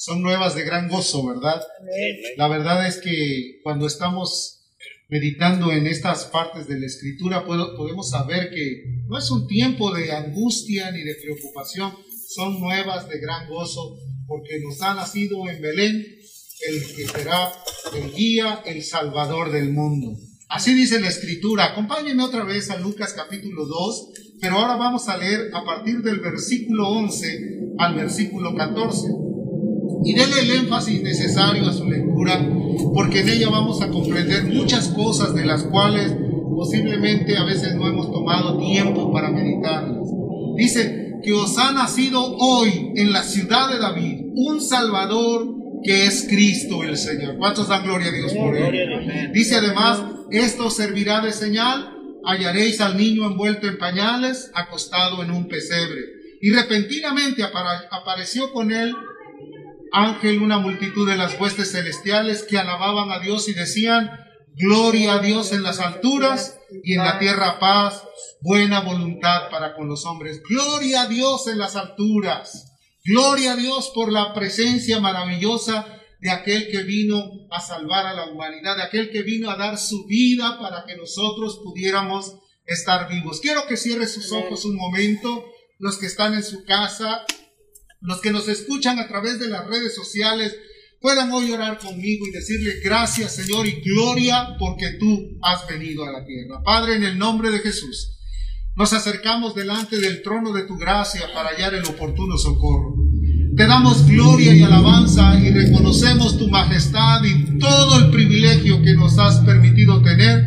son nuevas de gran gozo, ¿verdad? La verdad es que cuando estamos meditando en estas partes de la escritura, podemos saber que no es un tiempo de angustia ni de preocupación, son nuevas de gran gozo, porque nos ha nacido en Belén el que será el guía, el salvador del mundo. Así dice la escritura. Acompáñenme otra vez a Lucas capítulo 2, pero ahora vamos a leer a partir del versículo 11 al versículo 14. Y déle el énfasis necesario a su lectura, porque en ella vamos a comprender muchas cosas de las cuales posiblemente a veces no hemos tomado tiempo para meditarlas. Dice que os ha nacido hoy en la ciudad de David un Salvador que es Cristo el Señor. ¿Cuántos dan gloria a Dios por él? Dice además, esto servirá de señal, hallaréis al niño envuelto en pañales, acostado en un pesebre. Y repentinamente apareció con él ángel una multitud de las huestes celestiales que alababan a Dios y decían, gloria a Dios en las alturas y en la tierra paz, buena voluntad para con los hombres. Gloria a Dios en las alturas. Gloria a Dios por la presencia maravillosa de aquel que vino a salvar a la humanidad, de aquel que vino a dar su vida para que nosotros pudiéramos estar vivos. Quiero que cierre sus ojos un momento, los que están en su casa, los que nos escuchan a través de las redes sociales, puedan hoy orar conmigo y decirle gracias Señor y gloria porque tú has venido a la tierra. Padre, en el nombre de Jesús, nos acercamos delante del trono de tu gracia para hallar el oportuno socorro. Te damos gloria y alabanza y reconocemos tu majestad y todo el privilegio que nos has permitido tener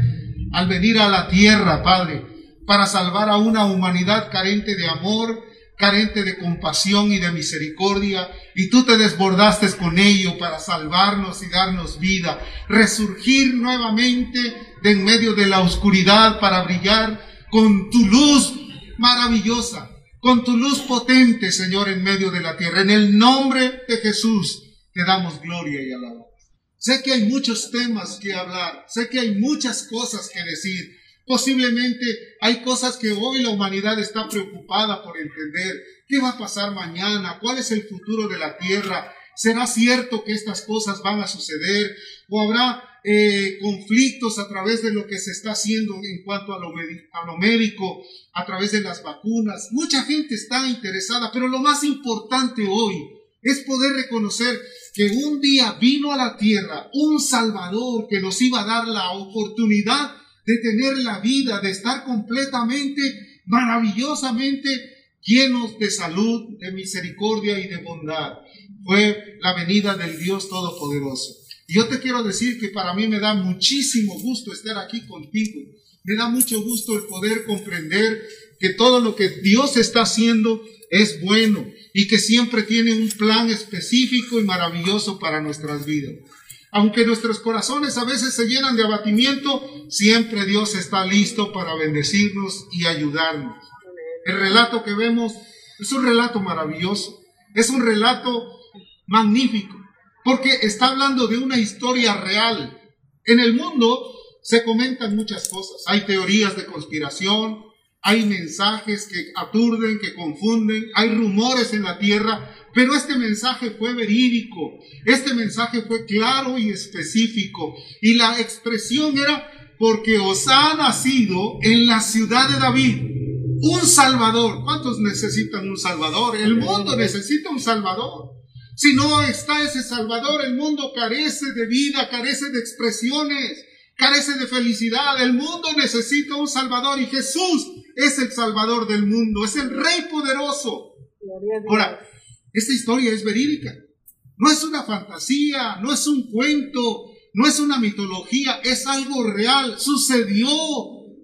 al venir a la tierra, Padre, para salvar a una humanidad carente de amor, carente de compasión y de misericordia, y tú te desbordaste con ello para salvarnos y darnos vida, resurgir nuevamente de en medio de la oscuridad para brillar con tu luz maravillosa con tu luz potente, Señor, en medio de la tierra. En el nombre de Jesús te damos gloria y alabanza. Sé que hay muchos temas que hablar, sé que hay muchas cosas que decir. Posiblemente hay cosas que hoy la humanidad está preocupada por entender. ¿Qué va a pasar mañana? ¿Cuál es el futuro de la tierra? ¿Será cierto que estas cosas van a suceder? ¿O habrá eh, conflictos a través de lo que se está haciendo en cuanto a lo, a lo médico, a través de las vacunas. Mucha gente está interesada, pero lo más importante hoy es poder reconocer que un día vino a la tierra un Salvador que nos iba a dar la oportunidad de tener la vida, de estar completamente, maravillosamente llenos de salud, de misericordia y de bondad. Fue la venida del Dios Todopoderoso. Yo te quiero decir que para mí me da muchísimo gusto estar aquí contigo. Me da mucho gusto el poder comprender que todo lo que Dios está haciendo es bueno y que siempre tiene un plan específico y maravilloso para nuestras vidas. Aunque nuestros corazones a veces se llenan de abatimiento, siempre Dios está listo para bendecirnos y ayudarnos. El relato que vemos es un relato maravilloso, es un relato magnífico porque está hablando de una historia real. En el mundo se comentan muchas cosas. Hay teorías de conspiración, hay mensajes que aturden, que confunden, hay rumores en la tierra, pero este mensaje fue verídico, este mensaje fue claro y específico. Y la expresión era porque os ha nacido en la ciudad de David un Salvador. ¿Cuántos necesitan un Salvador? El mundo necesita un Salvador. Si no está ese Salvador, el mundo carece de vida, carece de expresiones, carece de felicidad. El mundo necesita un Salvador y Jesús es el Salvador del mundo, es el Rey poderoso. Ahora, esta historia es verídica. No es una fantasía, no es un cuento, no es una mitología, es algo real. Sucedió.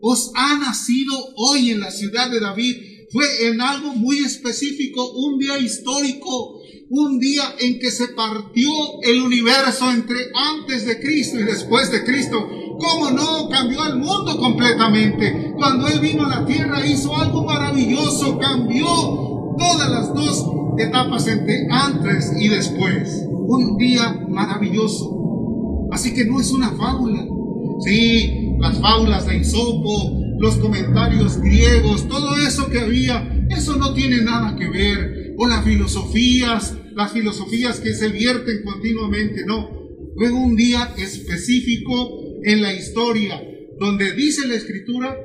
Os ha nacido hoy en la ciudad de David. Fue en algo muy específico, un día histórico, un día en que se partió el universo entre antes de Cristo y después de Cristo. ¿Cómo no? Cambió el mundo completamente. Cuando Él vino a la tierra hizo algo maravilloso, cambió todas las dos etapas entre antes y después. Un día maravilloso. Así que no es una fábula. Sí, las fábulas de Isopo, los comentarios griegos, todo eso que había, eso no tiene nada que ver o las filosofías, las filosofías que se vierten continuamente, no. Fue un día específico en la historia donde dice la escritura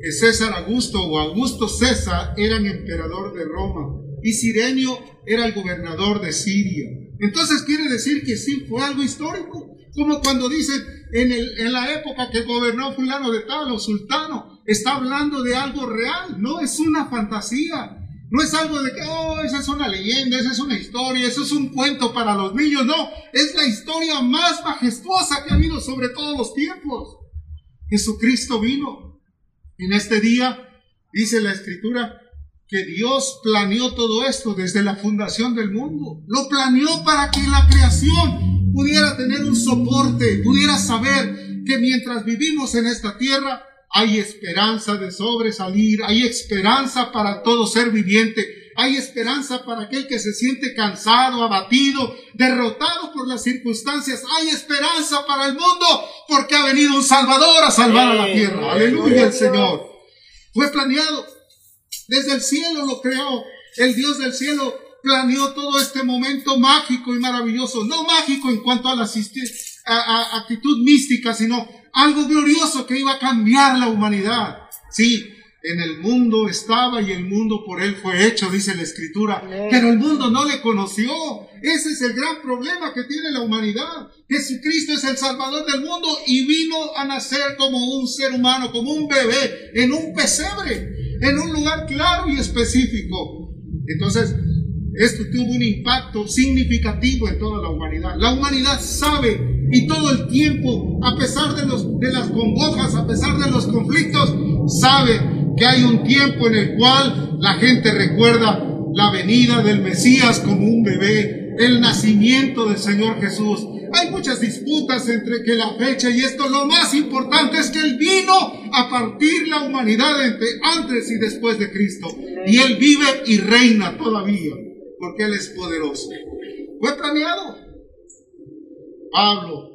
que César Augusto o Augusto César eran emperador de Roma y Sirenio era el gobernador de Siria. Entonces quiere decir que sí fue algo histórico, como cuando dicen en, el, en la época que gobernó fulano de tal sultano, está hablando de algo real, no es una fantasía. No es algo de que, oh, esa es una leyenda, esa es una historia, eso es un cuento para los niños. No, es la historia más majestuosa que ha habido sobre todos los tiempos. Jesucristo vino. En este día, dice la escritura, que Dios planeó todo esto desde la fundación del mundo. Lo planeó para que la creación pudiera tener un soporte, pudiera saber que mientras vivimos en esta tierra, hay esperanza de sobresalir, hay esperanza para todo ser viviente, hay esperanza para aquel que se siente cansado, abatido, derrotado por las circunstancias, hay esperanza para el mundo porque ha venido un Salvador a salvar a la tierra. Aleluya el Señor. Fue planeado, desde el cielo lo creó, el Dios del cielo planeó todo este momento mágico y maravilloso, no mágico en cuanto a la actitud mística, sino algo glorioso que iba a cambiar la humanidad. Sí, en el mundo estaba y el mundo por él fue hecho, dice la escritura, pero el mundo no le conoció. Ese es el gran problema que tiene la humanidad. Jesucristo es el Salvador del mundo y vino a nacer como un ser humano, como un bebé, en un pesebre, en un lugar claro y específico. Entonces, esto tuvo un impacto significativo en toda la humanidad. La humanidad sabe y todo el tiempo, a pesar de, los, de las congojas, a pesar de los conflictos, sabe que hay un tiempo en el cual la gente recuerda la venida del Mesías como un bebé, el nacimiento del Señor Jesús. Hay muchas disputas entre que la fecha y esto, lo más importante es que Él vino a partir la humanidad entre antes y después de Cristo. Y Él vive y reina todavía, porque Él es poderoso. Fue planeado, Pablo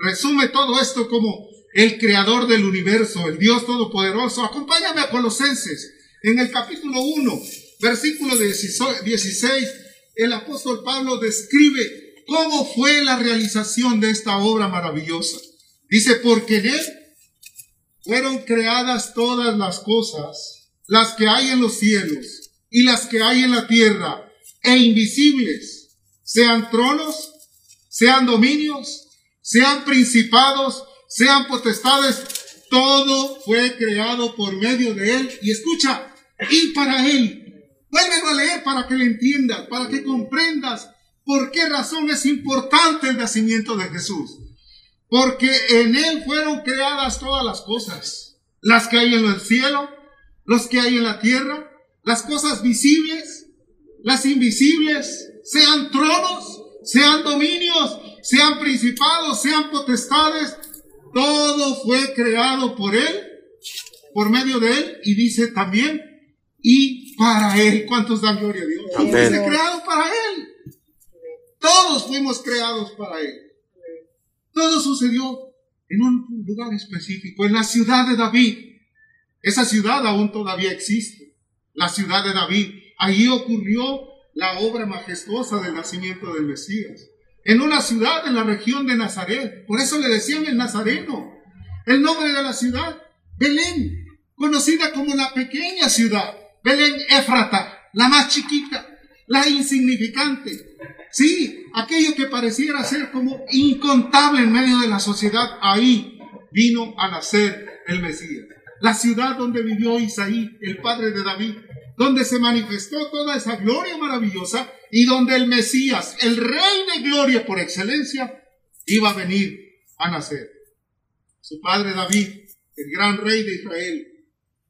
resume todo esto como el creador del universo, el Dios todopoderoso. Acompáñame a Colosenses. En el capítulo 1, versículo 16, el apóstol Pablo describe cómo fue la realización de esta obra maravillosa. Dice, porque en él fueron creadas todas las cosas, las que hay en los cielos y las que hay en la tierra, e invisibles, sean tronos, sean dominios, sean principados, sean potestades, todo fue creado por medio de Él. Y escucha, y para Él. Vuélvelo a leer para que le entiendas, para que comprendas por qué razón es importante el nacimiento de Jesús. Porque en Él fueron creadas todas las cosas, las que hay en el cielo, los que hay en la tierra, las cosas visibles, las invisibles, sean tronos, sean dominios, sean principados, sean potestades, todo fue creado por Él, por medio de Él, y dice también, y para Él. ¿Cuántos dan gloria a Dios? Fue creado para Él. Todos fuimos creados para Él. Todo sucedió en un lugar específico, en la ciudad de David. Esa ciudad aún todavía existe, la ciudad de David. Allí ocurrió la obra majestuosa del nacimiento del Mesías. En una ciudad en la región de Nazaret. Por eso le decían el Nazareno. El nombre de la ciudad, Belén, conocida como la pequeña ciudad. Belén Éfrata, la más chiquita, la insignificante. Sí, aquello que pareciera ser como incontable en medio de la sociedad, ahí vino a nacer el Mesías. La ciudad donde vivió Isaí, el padre de David, donde se manifestó toda esa gloria maravillosa y donde el Mesías, el Rey de Gloria por excelencia, iba a venir a nacer. Su padre David, el gran rey de Israel,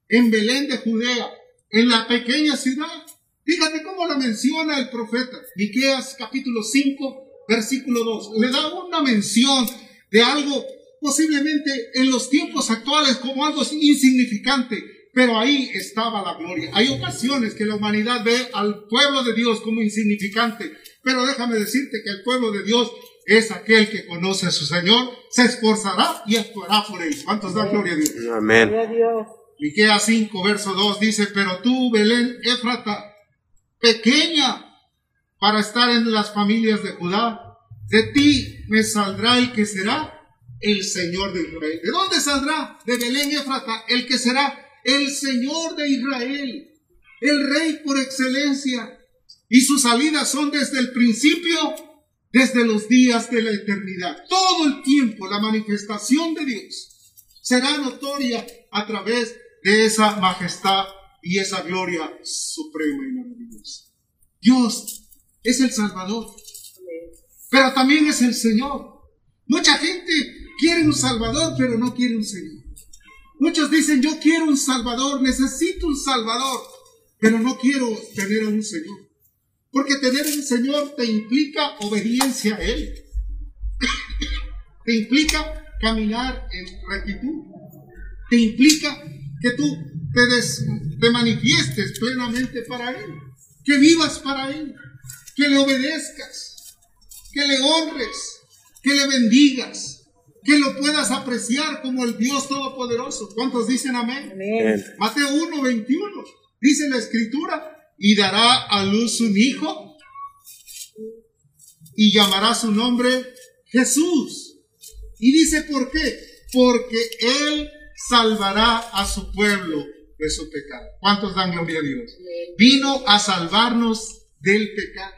en Belén de Judea, en la pequeña ciudad. Fíjate cómo la menciona el profeta. Miqueas capítulo 5, versículo 2. Le da una mención de algo posiblemente en los tiempos actuales como algo insignificante, pero ahí estaba la gloria. Hay ocasiones que la humanidad ve al pueblo de Dios como insignificante, pero déjame decirte que el pueblo de Dios es aquel que conoce a su Señor, se esforzará y actuará por él. ¿Cuántos dan gloria a Dios? Amén. Miqueas 5, verso 2 dice, pero tú, Belén, Éfrata, pequeña para estar en las familias de Judá. De ti me saldrá el que será el Señor de Israel. ¿De dónde saldrá? De Belén Efrata, el que será el Señor de Israel, el Rey por excelencia. Y sus salidas son desde el principio, desde los días de la eternidad. Todo el tiempo la manifestación de Dios será notoria a través de esa majestad y esa gloria suprema y maravillosa. Dios es el Salvador, pero también es el Señor. Mucha gente quiere un Salvador, pero no quiere un Señor. Muchos dicen, yo quiero un Salvador, necesito un Salvador, pero no quiero tener a un Señor. Porque tener un Señor te implica obediencia a Él. te implica caminar en rectitud. Te implica que tú te, te manifiestes plenamente para Él. Que vivas para Él. Que le obedezcas. Que le honres. Que le bendigas que lo puedas apreciar como el Dios Todopoderoso. ¿Cuántos dicen amén? Mateo 1, 21. Dice la escritura, y dará a luz un hijo y llamará su nombre Jesús. Y dice, ¿por qué? Porque Él salvará a su pueblo de su pecado. ¿Cuántos dan gloria a Dios? Vino a salvarnos del pecado.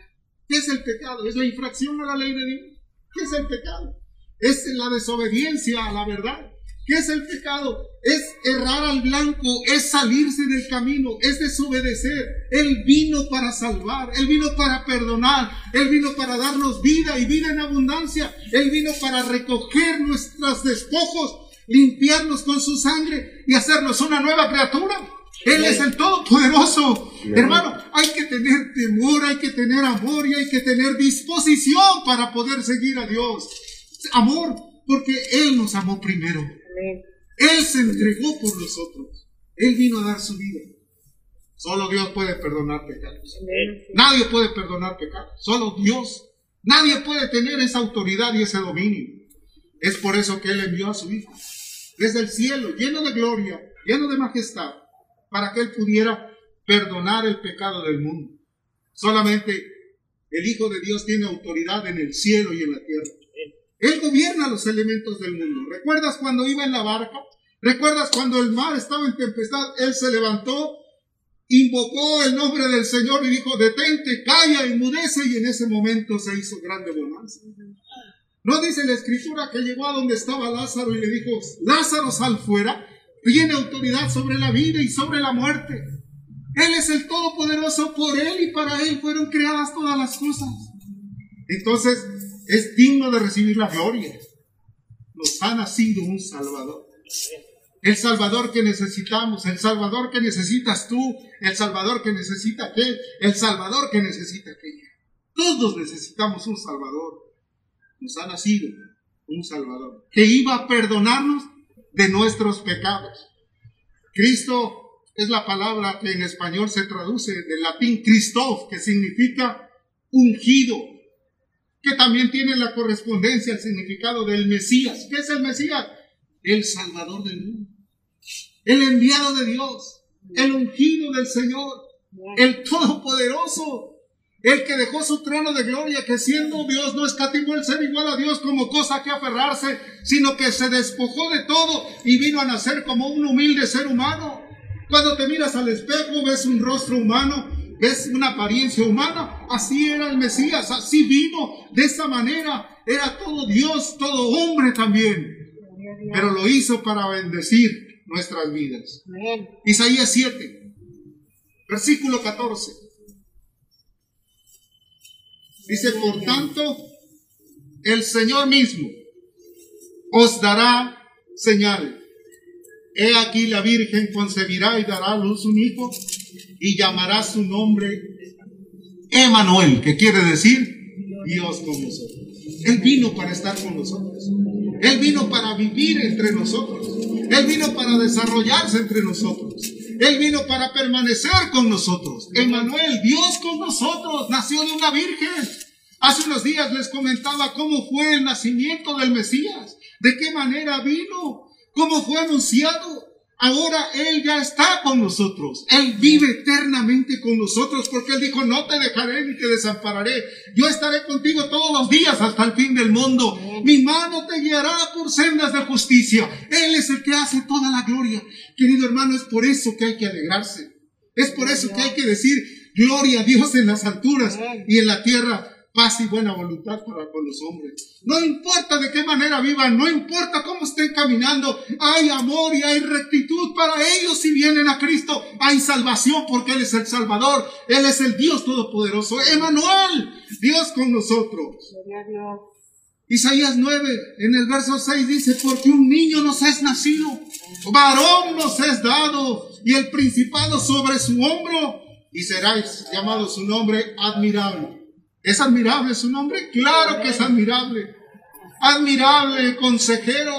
¿Qué es el pecado? Es la infracción a la ley de Dios. ¿Qué es el pecado? Es la desobediencia a la verdad. ¿Qué es el pecado? Es errar al blanco, es salirse del camino, es desobedecer. Él vino para salvar, Él vino para perdonar, Él vino para darnos vida y vida en abundancia. Él vino para recoger nuestros despojos, limpiarnos con su sangre y hacernos una nueva criatura. Él es el Todopoderoso. Hermano, hay que tener temor, hay que tener amor y hay que tener disposición para poder seguir a Dios amor, porque Él nos amó primero. Él se entregó por nosotros. Él vino a dar su vida. Solo Dios puede perdonar pecados. Nadie puede perdonar pecados. Solo Dios. Nadie puede tener esa autoridad y ese dominio. Es por eso que Él envió a su Hijo desde el cielo, lleno de gloria, lleno de majestad, para que Él pudiera perdonar el pecado del mundo. Solamente el Hijo de Dios tiene autoridad en el cielo y en la tierra. Él gobierna los elementos del mundo. ¿Recuerdas cuando iba en la barca? ¿Recuerdas cuando el mar estaba en tempestad? Él se levantó, invocó el nombre del Señor y dijo, detente, calla, enmudece, y en ese momento se hizo grande bonanza. ¿No dice la escritura que llegó a donde estaba Lázaro y le dijo, Lázaro sal fuera? Tiene autoridad sobre la vida y sobre la muerte. Él es el Todopoderoso, por Él y para Él fueron creadas todas las cosas. Entonces, es digno de recibir la gloria. Nos ha nacido un Salvador. El Salvador que necesitamos, el Salvador que necesitas tú, el Salvador que necesita aquel, el Salvador que necesita aquella. Todos necesitamos un Salvador. Nos ha nacido un Salvador que iba a perdonarnos de nuestros pecados. Cristo es la palabra que en español se traduce del latín Christoph, que significa ungido, que también tiene la correspondencia, el significado del Mesías. ¿Qué es el Mesías? El Salvador del mundo, el enviado de Dios, el ungido del Señor, el Todopoderoso, el que dejó su trono de gloria, que siendo Dios no escatimó el ser igual a Dios como cosa que aferrarse, sino que se despojó de todo y vino a nacer como un humilde ser humano. Cuando te miras al espejo ves un rostro humano, ves una apariencia humana. Así era el Mesías, así vino, de esa manera. Era todo Dios, todo hombre también. Pero lo hizo para bendecir nuestras vidas. Isaías 7, versículo 14. Dice, por tanto, el Señor mismo os dará señal. He aquí la Virgen concebirá y dará a luz un hijo y llamará su nombre Emanuel, que quiere decir Dios con nosotros. Él vino para estar con nosotros. Él vino para vivir entre nosotros. Él vino para desarrollarse entre nosotros. Él vino para permanecer con nosotros. Emanuel, Dios con nosotros, nació de una virgen. Hace unos días les comentaba cómo fue el nacimiento del Mesías, de qué manera vino, cómo fue anunciado. Ahora Él ya está con nosotros. Él vive eternamente con nosotros porque Él dijo, no te dejaré ni te desampararé. Yo estaré contigo todos los días hasta el fin del mundo. Mi mano te guiará por sendas de justicia. Él es el que hace toda la gloria. Querido hermano, es por eso que hay que alegrarse. Es por eso que hay que decir, gloria a Dios en las alturas y en la tierra paz y buena voluntad para con los hombres. No importa de qué manera vivan, no importa cómo estén caminando, hay amor y hay rectitud para ellos si vienen a Cristo. Hay salvación porque Él es el Salvador, Él es el Dios Todopoderoso. Emanuel, Dios con nosotros. Isaías 9, en el verso 6 dice, porque un niño nos es nacido, varón nos es dado, y el principado sobre su hombro, y será llamado su nombre admirable ¿Es admirable su nombre? Claro que es admirable. Admirable, consejero.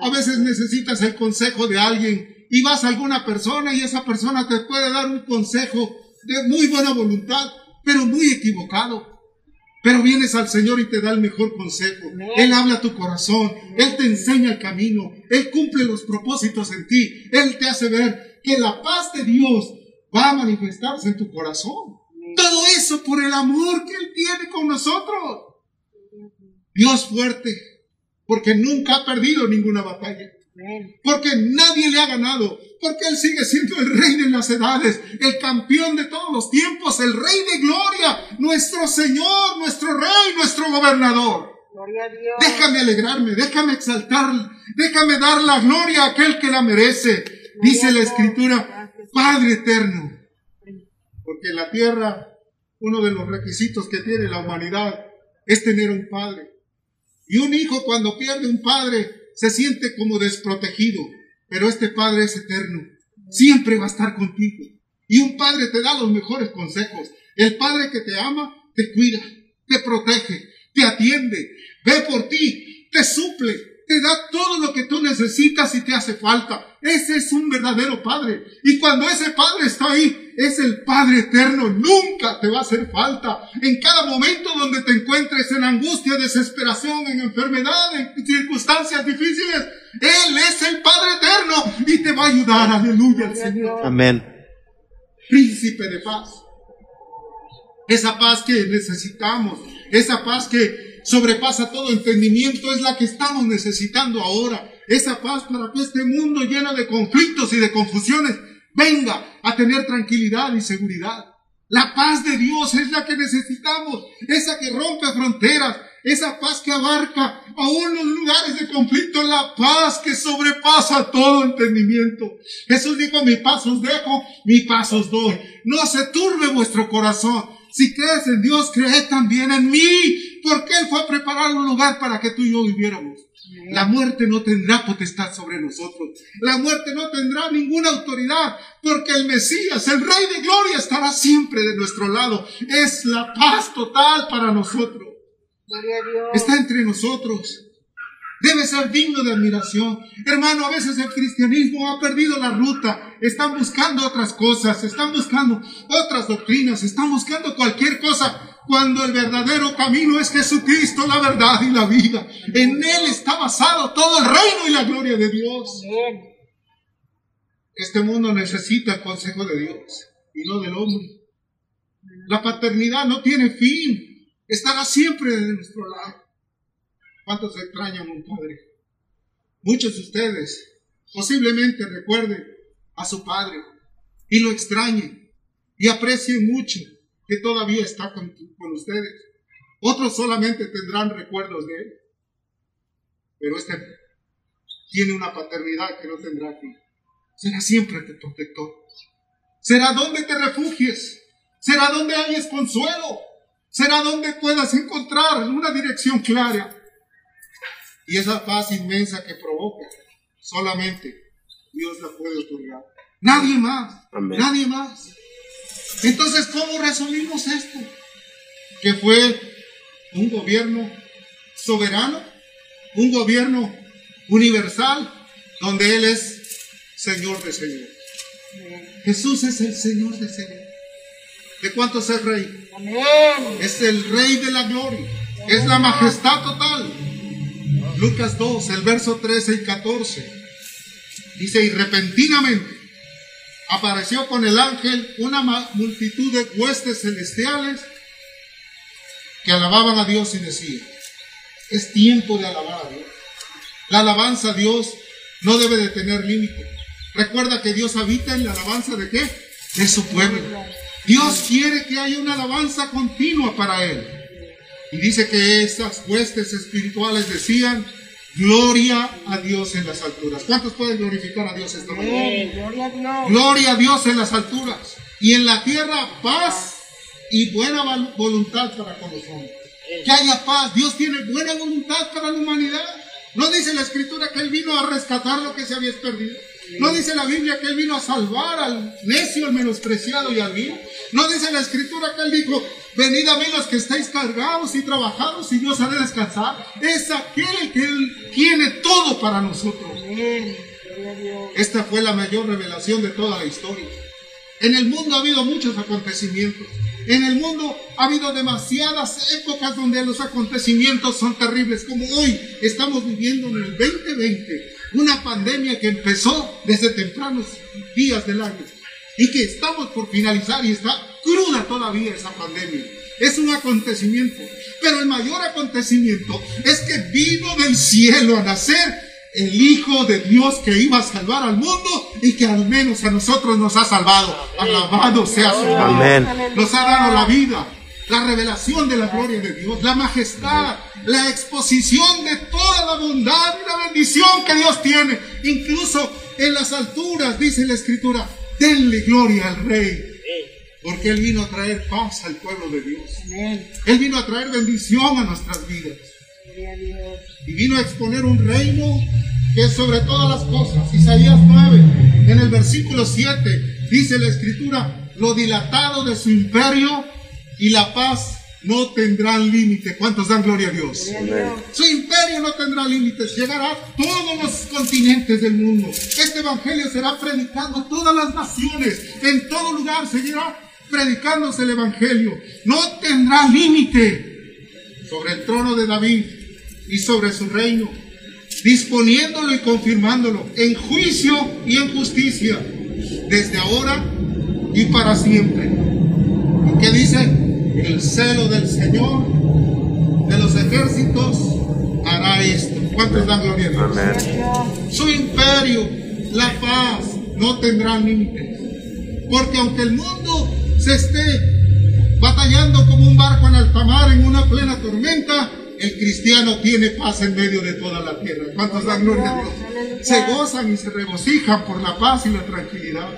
A veces necesitas el consejo de alguien y vas a alguna persona y esa persona te puede dar un consejo de muy buena voluntad, pero muy equivocado. Pero vienes al Señor y te da el mejor consejo. Él habla a tu corazón, Él te enseña el camino, Él cumple los propósitos en ti, Él te hace ver que la paz de Dios va a manifestarse en tu corazón. Eso por el amor que Él tiene con nosotros. Dios fuerte, porque nunca ha perdido ninguna batalla. Porque nadie le ha ganado. Porque Él sigue siendo el rey de las edades, el campeón de todos los tiempos, el rey de gloria, nuestro Señor, nuestro rey, nuestro gobernador. Déjame alegrarme, déjame exaltar, déjame dar la gloria a aquel que la merece. Dice la Escritura, Padre eterno, porque la tierra uno de los requisitos que tiene la humanidad es tener un padre. Y un hijo cuando pierde un padre se siente como desprotegido, pero este padre es eterno, siempre va a estar contigo. Y un padre te da los mejores consejos. El padre que te ama, te cuida, te protege, te atiende, ve por ti, te suple, te da todo lo que tú necesitas y te hace falta. Ese es un verdadero Padre. Y cuando ese Padre está ahí, es el Padre eterno. Nunca te va a hacer falta. En cada momento donde te encuentres en angustia, desesperación, en enfermedad, en circunstancias difíciles, Él es el Padre eterno y te va a ayudar. Aleluya al Señor. Amén. Príncipe de paz. Esa paz que necesitamos. Esa paz que sobrepasa todo entendimiento, es la que estamos necesitando ahora. Esa paz para que este mundo lleno de conflictos y de confusiones venga a tener tranquilidad y seguridad. La paz de Dios es la que necesitamos, esa que rompe fronteras, esa paz que abarca aún los lugares de conflicto, la paz que sobrepasa todo entendimiento. Jesús dijo, mi paz os dejo, mi paz os doy. No se turbe vuestro corazón. Si crees en Dios, cree también en mí porque Él fue a preparar un lugar para que tú y yo viviéramos. La muerte no tendrá potestad sobre nosotros. La muerte no tendrá ninguna autoridad, porque el Mesías, el Rey de Gloria, estará siempre de nuestro lado. Es la paz total para nosotros. Está entre nosotros. Debe ser digno de admiración. Hermano, a veces el cristianismo ha perdido la ruta. Están buscando otras cosas, están buscando otras doctrinas, están buscando cualquier cosa cuando el verdadero camino es Jesucristo, la verdad y la vida. En Él está basado todo el reino y la gloria de Dios. Este mundo necesita el consejo de Dios y no del hombre. La paternidad no tiene fin, estará siempre de nuestro lado. ¿Cuántos extrañan a un padre? Muchos de ustedes posiblemente recuerden a su padre y lo extrañen y aprecien mucho que todavía está con, ustedes. Otros solamente tendrán recuerdos de él. Pero este tiene una paternidad que no tendrá fin. Será siempre tu protector. Será donde te refugies. Será donde hayas consuelo. Será donde puedas encontrar una dirección clara. Y esa paz inmensa que provoca, solamente Dios la puede otorgar. Nadie más. Nadie más. Entonces, ¿cómo resumimos esto? Que fue un gobierno soberano, un gobierno universal, donde Él es Señor de Señor. Jesús es el Señor de Señor. ¿De cuánto es el Rey? Es el Rey de la gloria. Es la majestad total. Lucas 2, el verso 13 y 14. Dice, y repentinamente apareció con el ángel una multitud de huestes celestiales que alababan a Dios y decían, es tiempo de alabar a Dios. La alabanza a Dios no debe de tener límite. Recuerda que Dios habita en la alabanza de qué? De su pueblo. Dios quiere que haya una alabanza continua para Él. Y dice que esas huestes espirituales decían, gloria a Dios en las alturas. ¿Cuántos pueden glorificar a Dios esta mañana? Gloria a Dios. Gloria a Dios en las alturas. Y en la tierra paz y buena voluntad para con los hombres. Que haya paz. Dios tiene buena voluntad para la humanidad. No dice la escritura que Él vino a rescatar lo que se había perdido. No dice la Biblia que Él vino a salvar al necio, al menospreciado y al vil. No dice la escritura que Él dijo, venid a mí los que estáis cargados y trabajados y Dios haré descansar. Es aquel que Él tiene todo para nosotros. Esta fue la mayor revelación de toda la historia. En el mundo ha habido muchos acontecimientos. En el mundo ha habido demasiadas épocas donde los acontecimientos son terribles, como hoy estamos viviendo en el 2020, una pandemia que empezó desde tempranos días del año y que estamos por finalizar y está cruda todavía esa pandemia. Es un acontecimiento, pero el mayor acontecimiento es que vino del cielo a nacer el Hijo de Dios que iba a salvar al mundo y que al menos a nosotros nos ha salvado. Alabado sea su nombre. Nos ha dado la vida, la revelación de la gloria de Dios, la majestad, la exposición de toda la bondad y la bendición que Dios tiene. Incluso en las alturas, dice la Escritura, denle gloria al Rey. Porque Él vino a traer paz al pueblo de Dios. Él vino a traer bendición a nuestras vidas. Y vino a exponer un reino que es sobre todas las cosas. Isaías 9, en el versículo 7, dice la escritura, lo dilatado de su imperio y la paz no tendrán límite. ¿Cuántos dan gloria a Dios? Su imperio no tendrá límites. Llegará a todos los continentes del mundo. Este evangelio será predicado a todas las naciones. En todo lugar seguirá predicándose el evangelio. No tendrá límite sobre el trono de David y sobre su reino, disponiéndolo y confirmándolo en juicio y en justicia, desde ahora y para siempre. ¿Y qué dice? El celo del Señor de los ejércitos hará esto. ¿Cuántos dan gloria a Dios? Su imperio, la paz, no tendrán límites. Porque aunque el mundo se esté batallando como un barco en alta mar en una plena tormenta, el cristiano tiene paz en medio de toda la tierra. ¿Cuántos dan gloria a Dios? Se gozan y se regocijan por la paz y la tranquilidad.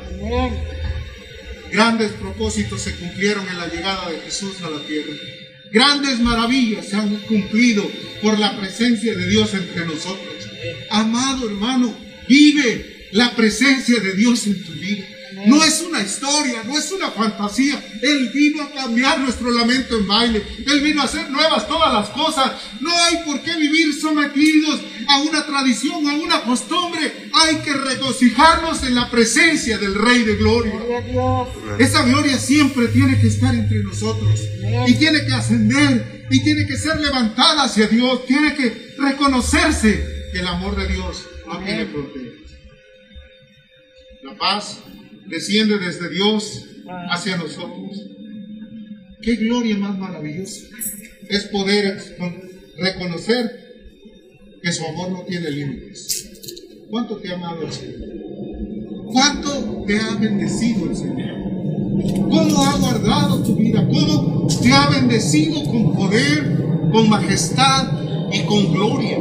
Grandes propósitos se cumplieron en la llegada de Jesús a la tierra. Grandes maravillas se han cumplido por la presencia de Dios entre nosotros. Amado hermano, vive la presencia de Dios en tu vida. No es una historia, no es una fantasía. Él vino a cambiar nuestro lamento en baile. Él vino a hacer nuevas todas las cosas. No hay por qué vivir sometidos a una tradición, a una costumbre. Hay que regocijarnos en la presencia del Rey de Gloria. Esa gloria siempre tiene que estar entre nosotros. Y tiene que ascender. Y tiene que ser levantada hacia Dios. Tiene que reconocerse que el amor de Dios no tiene fronteras. La paz desciende desde Dios hacia nosotros. Qué gloria más maravillosa es poder reconocer que su amor no tiene límites. ¿Cuánto te ha amado el Señor? ¿Cuánto te ha bendecido el Señor? ¿Cómo ha guardado tu vida? ¿Cómo te ha bendecido con poder, con majestad y con gloria?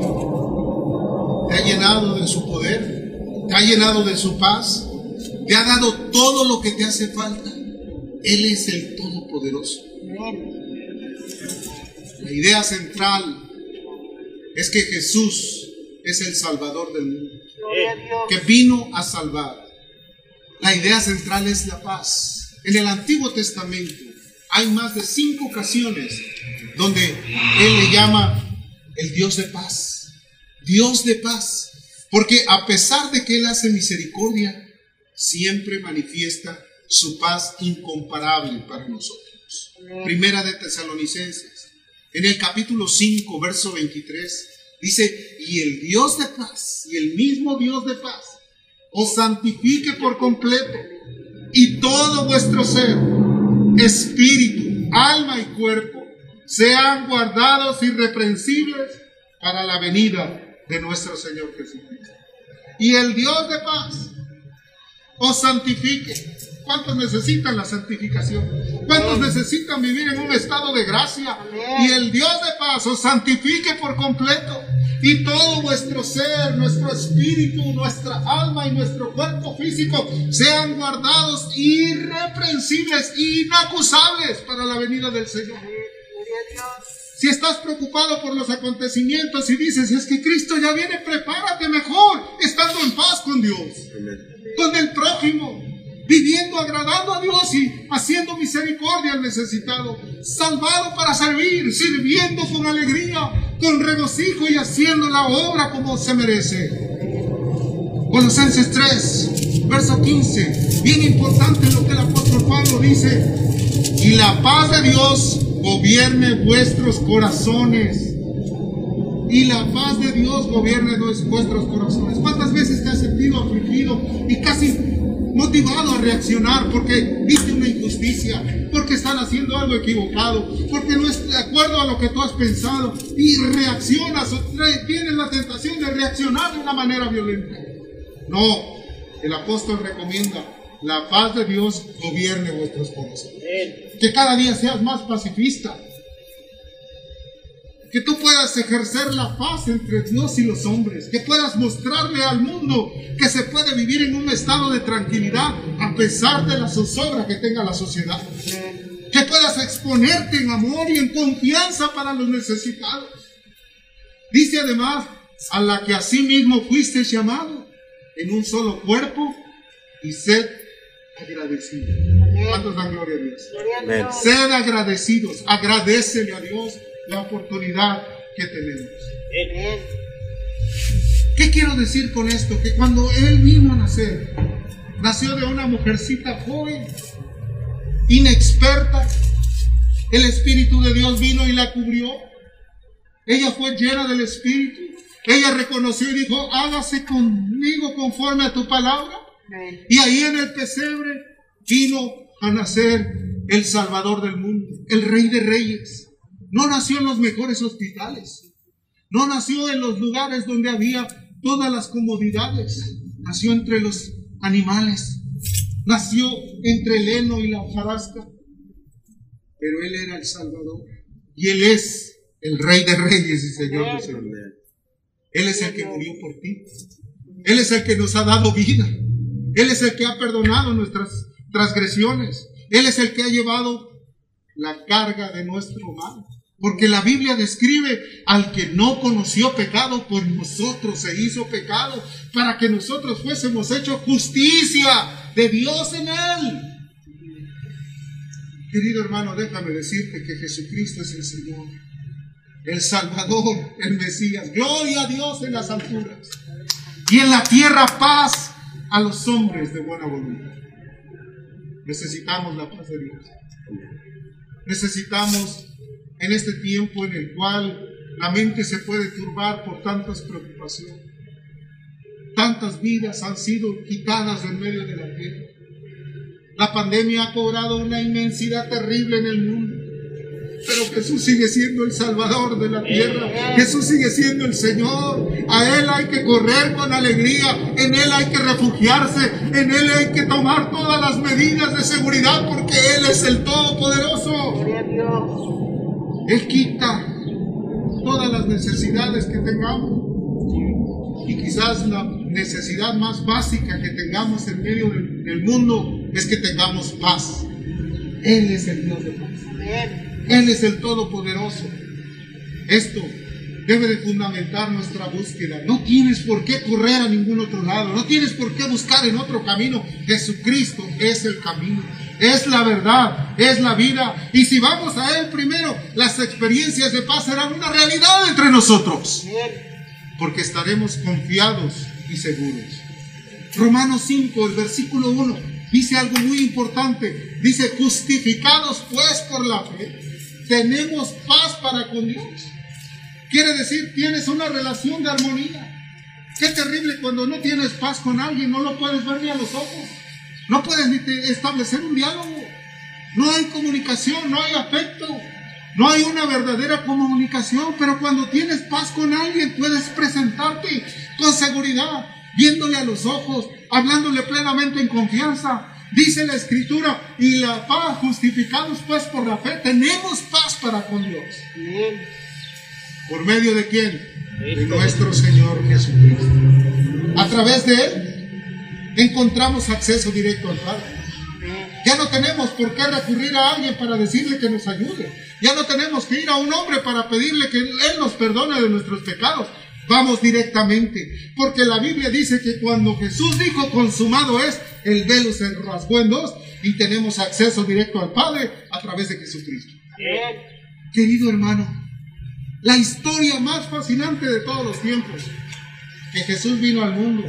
Te ha llenado de su poder, te ha llenado de su paz, te ha dado todo lo que te hace falta. Él es el Todopoderoso. La idea central es que Jesús es el Salvador del mundo, que vino a salvar. La idea central es la paz. En el Antiguo Testamento hay más de cinco ocasiones donde Él le llama el Dios de paz. Dios de paz. Porque a pesar de que Él hace misericordia, siempre manifiesta su paz incomparable para nosotros. Primera de Tesalonicenses, en el capítulo 5, verso 23, dice, y el Dios de paz, y el mismo Dios de paz, os santifique por completo y todo vuestro ser, espíritu, alma y cuerpo, sean guardados irreprensibles para la venida de nuestro Señor Jesucristo. Y el Dios de paz os santifique. ¿Cuántos necesitan la santificación? ¿Cuántos necesitan vivir en un estado de gracia? Y el Dios de paz os santifique por completo. Y todo vuestro ser, nuestro espíritu, nuestra alma y nuestro cuerpo físico sean guardados irreprensibles, inacusables para la venida del Señor. Si estás preocupado por los acontecimientos y dices, es que Cristo ya viene, prepárate mejor, estando en paz con Dios, con el prójimo, viviendo, agradando a Dios y haciendo misericordia al necesitado, salvado para servir, sirviendo con alegría, con regocijo y haciendo la obra como se merece. Colosenses 3, verso 15, bien importante lo que el apóstol Pablo dice, y la paz de Dios gobierne vuestros corazones. Y la paz de Dios gobierne vuestros corazones. ¿Cuántas veces te has sentido afligido y casi motivado a reaccionar porque viste una injusticia, porque están haciendo algo equivocado, porque no es de acuerdo a lo que tú has pensado y reaccionas o tienes la tentación de reaccionar de una manera violenta? No, el apóstol recomienda la paz de Dios gobierne vuestros corazones. Que cada día seas más pacifista. Que tú puedas ejercer la paz entre Dios y los hombres. Que puedas mostrarle al mundo que se puede vivir en un estado de tranquilidad a pesar de la zozobra que tenga la sociedad. Que puedas exponerte en amor y en confianza para los necesitados. Dice además, a la que mismo fuiste llamado en un solo cuerpo y sed agradecidos. ¿Cuántos dan gloria a Dios? Sed agradecidos, agradecele a Dios la oportunidad que tenemos. ¿Qué quiero decir con esto? Que cuando Él vino a nacer, nació de una mujercita joven, inexperta, el Espíritu de Dios vino y la cubrió. Ella fue llena del Espíritu. Ella reconoció y dijo, hágase conmigo conforme a tu palabra. Y ahí en el pesebre vino a nacer el Salvador del mundo, el Rey de Reyes. No nació en los mejores hospitales, no nació en los lugares donde había todas las comodidades, nació entre los animales, nació entre el heno y la hojarasca, pero Él era el Salvador y Él es el Rey de Reyes y Señor de Señores. Él es el que murió por ti, Él es el que nos ha dado vida. Él es el que ha perdonado nuestras transgresiones. Él es el que ha llevado la carga de nuestro mal. Porque la Biblia describe al que no conoció pecado, por nosotros se hizo pecado, para que nosotros fuésemos hechos justicia de Dios en él. Querido hermano, déjame decirte que Jesucristo es el Señor, el Salvador, el Mesías. Gloria a Dios en las alturas. Y en la tierra paz a los hombres de buena voluntad. Necesitamos la paz de Dios. Necesitamos en este tiempo en el cual la mente se puede turbar por tantas preocupaciones. Tantas vidas han sido quitadas en medio de la tierra. La pandemia ha cobrado una inmensidad terrible en el mundo. Pero Jesús sigue siendo el Salvador de la tierra. Jesús sigue siendo el Señor. A Él hay que correr con alegría. En Él hay que refugiarse. En Él hay que tomar todas las medidas de seguridad porque Él es el Todopoderoso. Él quita todas las necesidades que tengamos. Y quizás la necesidad más básica que tengamos en medio del, mundo es que tengamos paz. Él es el Dios de paz. Él es el Todopoderoso. Esto debe de fundamentar nuestra búsqueda. No tienes por qué correr a ningún otro lado. No tienes por qué buscar en otro camino. Jesucristo es el camino. Es la verdad. Es la vida. Y si vamos a Él primero, las experiencias de paz serán una realidad entre nosotros. Porque estaremos confiados y seguros. Romanos 5, el versículo 1, dice algo muy importante. Dice, justificados pues por la fe tenemos paz para con Dios. Quiere decir, tienes una relación de armonía. Qué terrible cuando no tienes paz con alguien, no lo puedes ver ni a los ojos. No puedes ni establecer un diálogo. No hay comunicación, no hay afecto. No hay una verdadera comunicación, pero cuando tienes paz con alguien puedes presentarte con seguridad, viéndole a los ojos, hablándole plenamente en confianza. Dice la escritura, y la paz justificados pues por la fe, tenemos paz para con Dios. ¿Por medio de quién? De nuestro Señor Jesucristo. A través de Él encontramos acceso directo al Padre. Ya no tenemos por qué recurrir a alguien para decirle que nos ayude. Ya no tenemos que ir a un hombre para pedirle que Él nos perdone de nuestros pecados. Vamos directamente. Porque la Biblia dice que cuando Jesús dijo consumado es, el velo se rasgó en dos y tenemos acceso directo al Padre a través de Jesucristo. Querido hermano, la historia más fascinante de todos los tiempos, que Jesús vino al mundo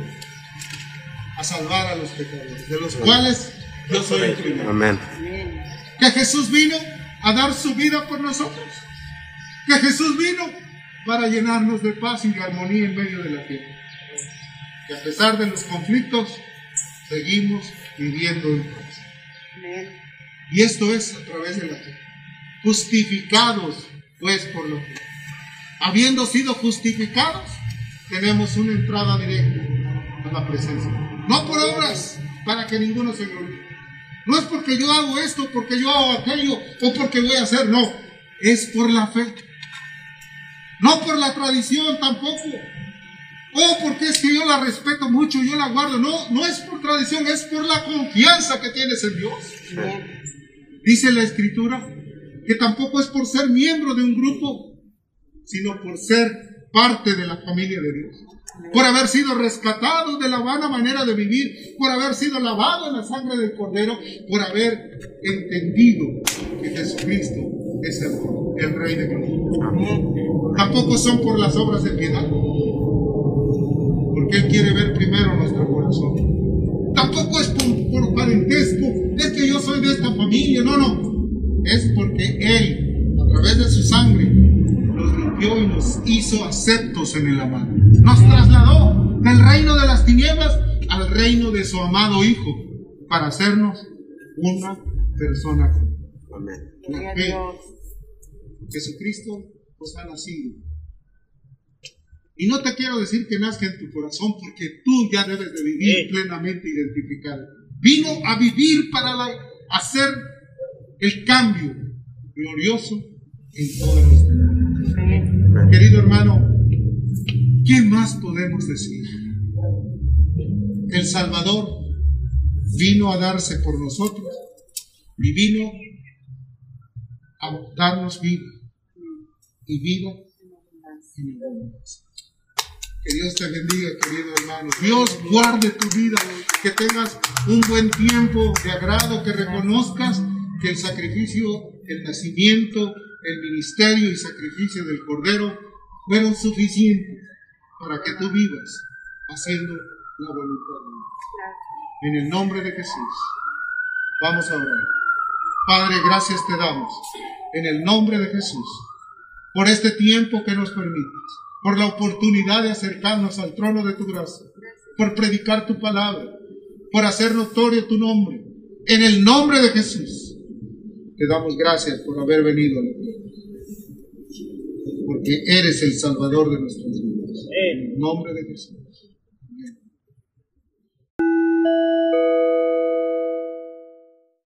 a salvar a los pecadores, de los cuales yo soy el primero. Amén. Que Jesús vino a dar su vida por nosotros. Que Jesús vino para llenarnos de paz y de armonía en medio de la tierra. Que a pesar de los conflictos, seguimos viviendo en paz. Y esto es a través de la fe. Justificados, pues, por lo que. Habiendo sido justificados, tenemos una entrada directa a la presencia. No por obras, para que ninguno se gloríe. No es porque yo hago esto, porque yo hago aquello o porque voy a hacer, no. Es por la fe. No por la tradición tampoco. O porque es que yo la respeto mucho, yo la guardo. No, no es por tradición, es por la confianza que tienes en Dios. Dice la escritura que tampoco es por ser miembro de un grupo, sino por ser parte de la familia de Dios por haber sido rescatado de la vana manera de vivir, por haber sido lavado en la sangre del Cordero, por haber entendido que Jesucristo es el, Rey de Gloria. Tampoco son por las obras de piedad, porque Él quiere ver primero nuestro corazón. Tampoco es por, por parentesco, es que yo soy de esta familia, no, no. Es porque Él, a través de su sangre, nos limpió y nos hizo aceptos en el amado. Nos trasladó del reino de las tinieblas al reino de su amado Hijo para hacernos una persona común. Amén. Jesucristo os ha nacido. Y no te quiero decir que nazca en tu corazón porque tú ya debes de vivir plenamente identificado. Vino a vivir para hacer el cambio glorioso en toda nuestra vida. Querido hermano, ¿Qué más podemos decir? El Salvador vino a darse por nosotros y vino a darnos vida y vida en abundancia. Que Dios te bendiga, querido hermano. Dios guarde tu vida, que tengas un buen tiempo de agrado, que reconozcas que el sacrificio, el nacimiento, el ministerio y sacrificio del Cordero fueron suficientes para que tú vivas haciendo la voluntad de Dios. En el nombre de Jesús, vamos a orar. Padre, gracias te damos en el nombre de Jesús por este tiempo que nos permites, por la oportunidad de acercarnos al trono de tu gracia, por predicar tu palabra, por hacer notorio tu nombre. En el nombre de Jesús, te damos gracias por haber venido a la tierra, porque eres el Salvador de nuestros vidas. En nombre de Jesús.